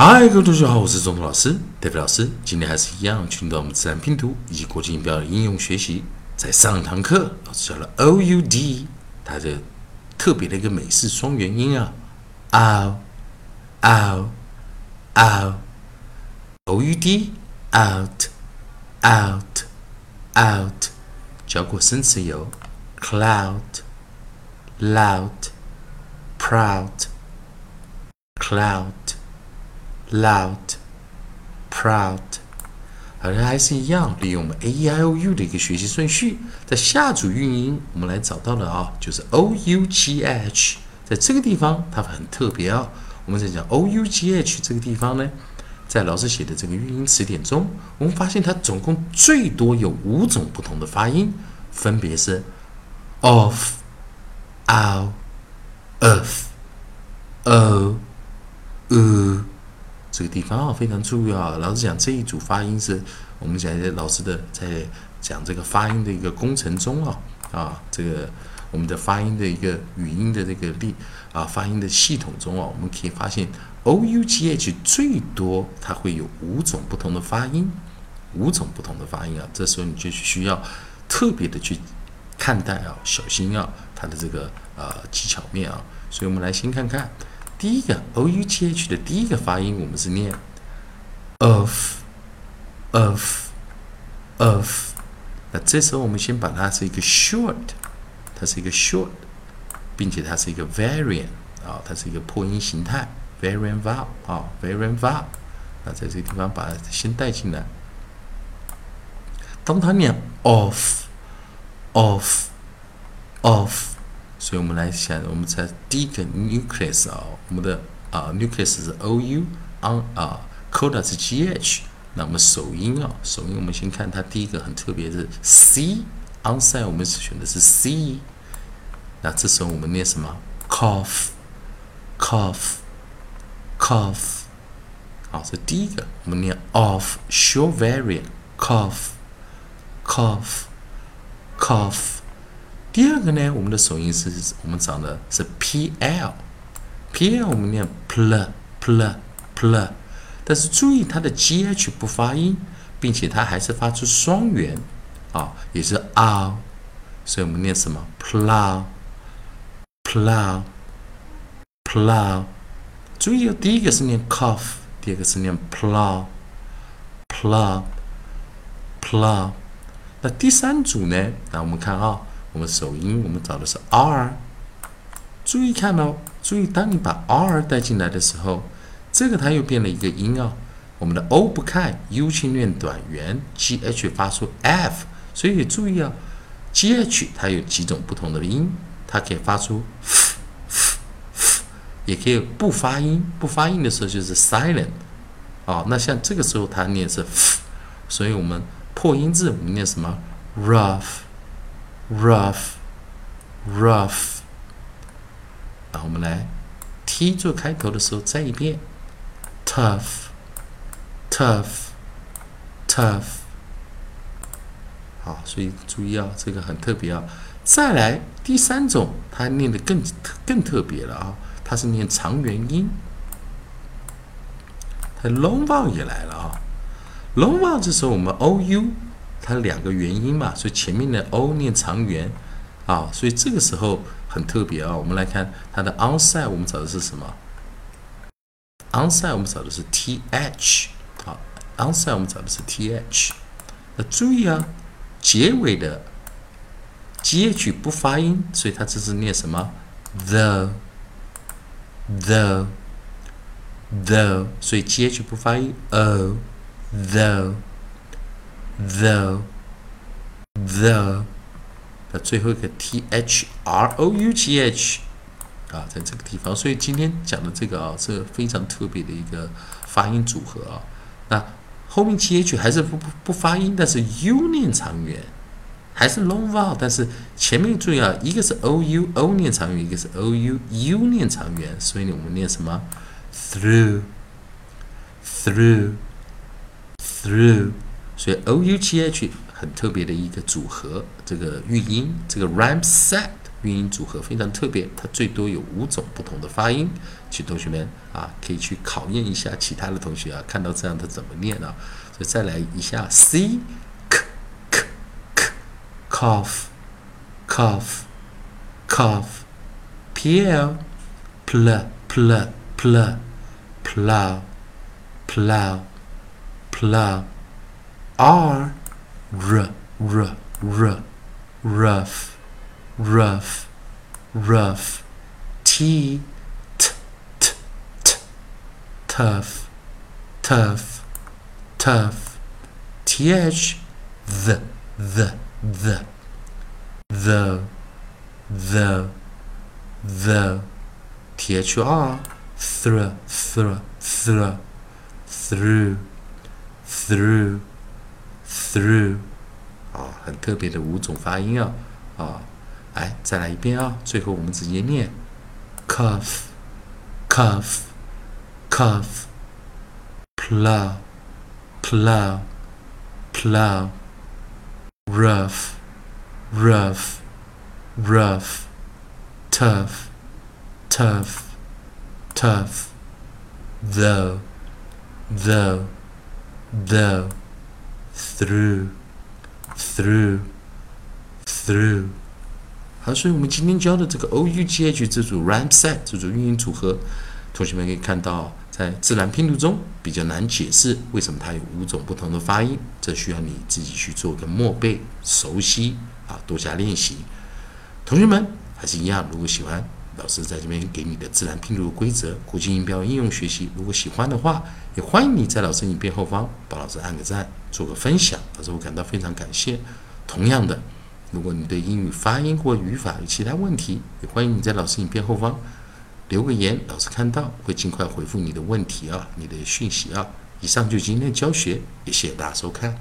嗨，各位同学好，我是中通老师，David 老师。今天还是一样，进入到我们自然拼读以及国际音标的应用学习。在上堂课，老师教了 O U D，它的特别的一个美式双元音啊，ou，ou，ou，OUD，out，out，out，。教过生词有 cloud，loud，proud，cloud Loud, proud，好像还是一样，利用我们 a e i o u 的一个学习顺序，在下组韵音，我们来找到的啊，就是 o u g h，在这个地方它很特别啊。我们在讲 o u g h 这个地方呢，在老师写的这个韵音词典中，我们发现它总共最多有五种不同的发音，分别是 of, out, of, o, 这个地方啊非常重要。老师讲这一组发音是我们讲老师的在讲这个发音的一个工程中啊啊，这个我们的发音的一个语音的这个力啊发音的系统中啊，我们可以发现 o u g h 最多它会有五种不同的发音，五种不同的发音啊。这时候你就需要特别的去看待啊，小心啊它的这个呃技巧面啊。所以我们来先看看。第一个 o u g h 的第一个发音，我们是念 of，of，of。那这时候我们先把它是一个 short，它是一个 short，并且它是一个 variant 啊，它是一个破音形态 variant vowel 啊 variant vowel。那在这个地方把它先带进来。当它念 of，of，of。所以我们来想，我们在第一个 nucleus 啊，我们的啊 nucleus 是 o u on 啊，coda 是 g h，那我们首音啊，首音我们先看它第一个很特别是 c，onside 我们选的是 c，那这时候我们念什么？cough，cough，cough，好，这第一个我们念 of short variant，cough，cough，cough。 第二个呢，我们的首音是我们找的是 p l，p l 我们念 pl pl pl，但是注意它的 g h 不发音，并且它还是发出双元。啊，也是 r，所以我们念什么？Plow plow plow，注意哦，第一个是念 cough，第二个是念 plow plow plow，那第三组呢？那我们看啊。我们首音，我们找的是 r，注意看哦，注意，当你把 r 带进来的时候，这个它又变了一个音啊。我们的 o 不看，u 清念短元，g h 发出 f，所以注意啊，g h 它有几种不同的音，它可以发出 f f f，也可以不发音，不发音的时候就是 silent，哦，那像这个时候它念是 f，所以我们破音字我们念什么 rough。Rough, rough。然后我们来 t 做开头的时候再一遍，tough, tough, tough。好，所以注意啊，这个很特别啊。再来第三种，它念的更更特别了啊，它是念长元音，它 long vowel 也来了啊。long vowel 这时候我们 o u。它两个元音嘛，所以前面的 o 念长元啊，所以这个时候很特别啊。我们来看它的 onside，我们找的是什么？onside 我们找的是 th，好，onside 我们找的是 th。那注意啊，结尾的 gh 不发音，所以它这是念什么？the，the，the，所以 gh 不发音，o，the。the the 的最后一个 t h r o u g h 啊，在这个地方，所以今天讲的这个啊，是非常特别的一个发音组合啊。那后面 g h 还是不不不发音，但是 u 念长元，还是 long vowel，但是前面注意啊，一个是 o u o 念长元，一个是 o u u 念长元，所以呢，我们念什么 through through through。所以 o u g h 很特别的一个组合，这个韵音，这个 rhyme set 韵音组合非常特别，它最多有五种不同的发音。请同学们啊，可以去考验一下其他的同学啊，看到这样的怎么念啊？所以再来一下，c k k k cough cough cough p l pl pl pl plow plow plow r r r r rough rough rough t t t t tough tough tough th the the the the the the thr thr thr thr through through through 啊，很特别的五种发音啊啊，来再来一遍啊，最后我们直接念 cuff cuff cuff plow plow plow rough rough rough tough tough tough though though though through through through. 好，所以我们今天教的这个 o u g h 这组 rhyme set 这组韵音组合，同学们可以看到，在自然拼读中比较难解释为什么它有五种不同的发音，这需要你自己去做个默背、熟悉啊，多加练习。同学们还是一样，如果喜欢老师在这边给你的自然拼读规则、国际音标应用学习，如果喜欢的话，也欢迎你在老师影片后方帮老师按个赞，做个分享，老师我感到非常感谢。同样的。如果你对英语发音或语法有其他问题，也欢迎你在老师影片后方留个言，老师看到会尽快回复你的问题啊，你的讯息啊。以上就今天的教学，也谢谢大家收看。